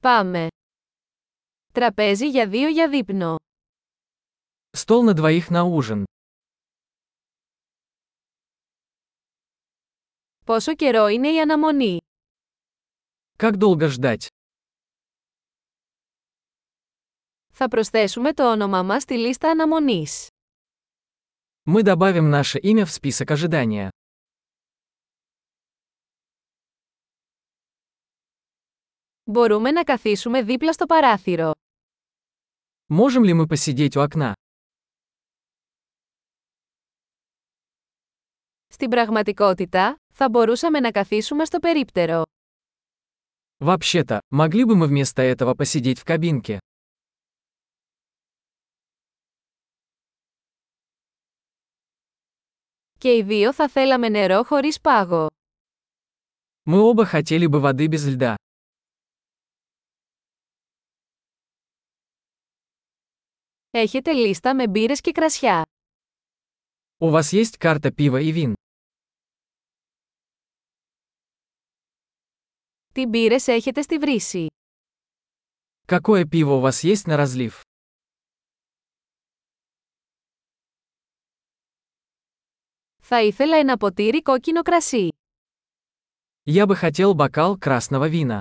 Πάμε. Τραπέζι για δύο για δείπνο. Стол на двоих на ужин. Πόσο καιρό είναι η αναμονή. Как долго ждать? Θα προσθέσουμε το όνομά μας στη λίστα αναμονής. Мы добавим наше имя в список ожидания. Μπορούμε να καθίσουμε δίπλα στο παράθυρο. Можем ли мы посидеть у окна? Στην πραγματικότητα, θα μπορούσαμε να καθίσουμε στο περίπτερο. Вообще-то, могли бы мы вместо этого посидеть в кабинке? Και οι δύο θα θέλαμε νερό χωρίς πάγο. Мы оба хотели бы воды без льда. Έχετε λίστα με μπύρες και κρασιά. У вас есть карта пива и вин? Τι μπύρες έχετε στη βρύση. Какое пиво у вас есть на разлив? Θα ήθελα ένα ποτήρι κόκκινο κρασί. Я бы хотел бокал красного вина.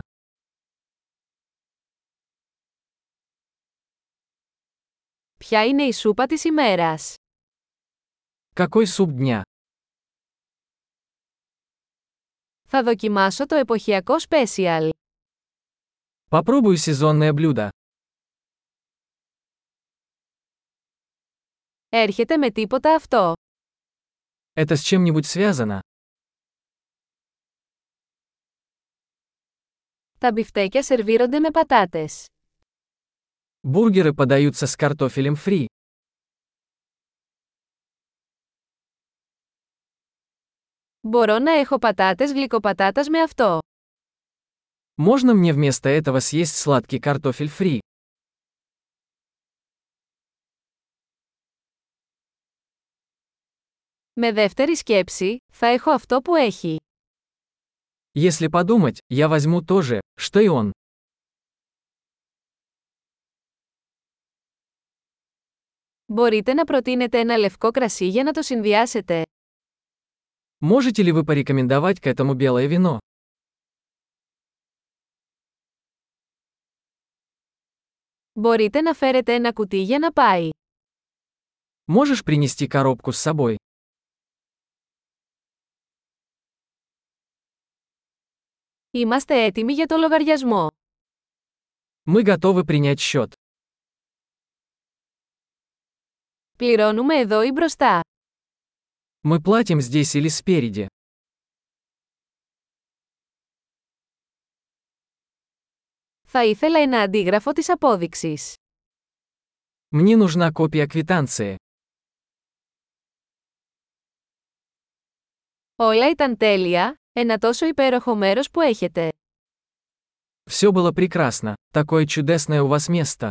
Ποια είναι η σούπα της ημέρας. Какой суп дня? Θα δοκιμάσω το εποχιακό special. Попробую сезонное блюдо. Έρχεται με τίποτα αυτό. Это с чем-нибудь связано? Τα μπιφτέκια σερβίρονται με πατάτες. Бургеры подаются с картофелем фри. Μπορώ να έχω πατάτες γλυκοπατάτας με αυτό. Можно мне вместо этого съесть сладкий картофель фри? Με δεύτερη σκέψη, θα έχω αυτό που έχει. Если подумать, я возьму то же, что и он. Μπορείτε να προτείνετε ένα λευκό κρασί για να το συνδυάσετε. Можете ли вы порекомендовать к этому белое вино? Μπορείτε να φέρετε ένα κουτί για να πάει. Можешь принести коробку с собой? Είμαστε έτοιμοι για το λογαριασμό. Мы готовы принять счет. Πληρώνουμε εδώ ή μπροστά. Мы платим здесь или спереди. Θα ήθελα ένα αντίγραφο της απόδειξης. Мне нужна копия квитанции. Όλα ήταν τέλεια, ένα τόσο υπέροχο μέρος που έχετε. Все было прекрасно. Такое чудесное у вас место.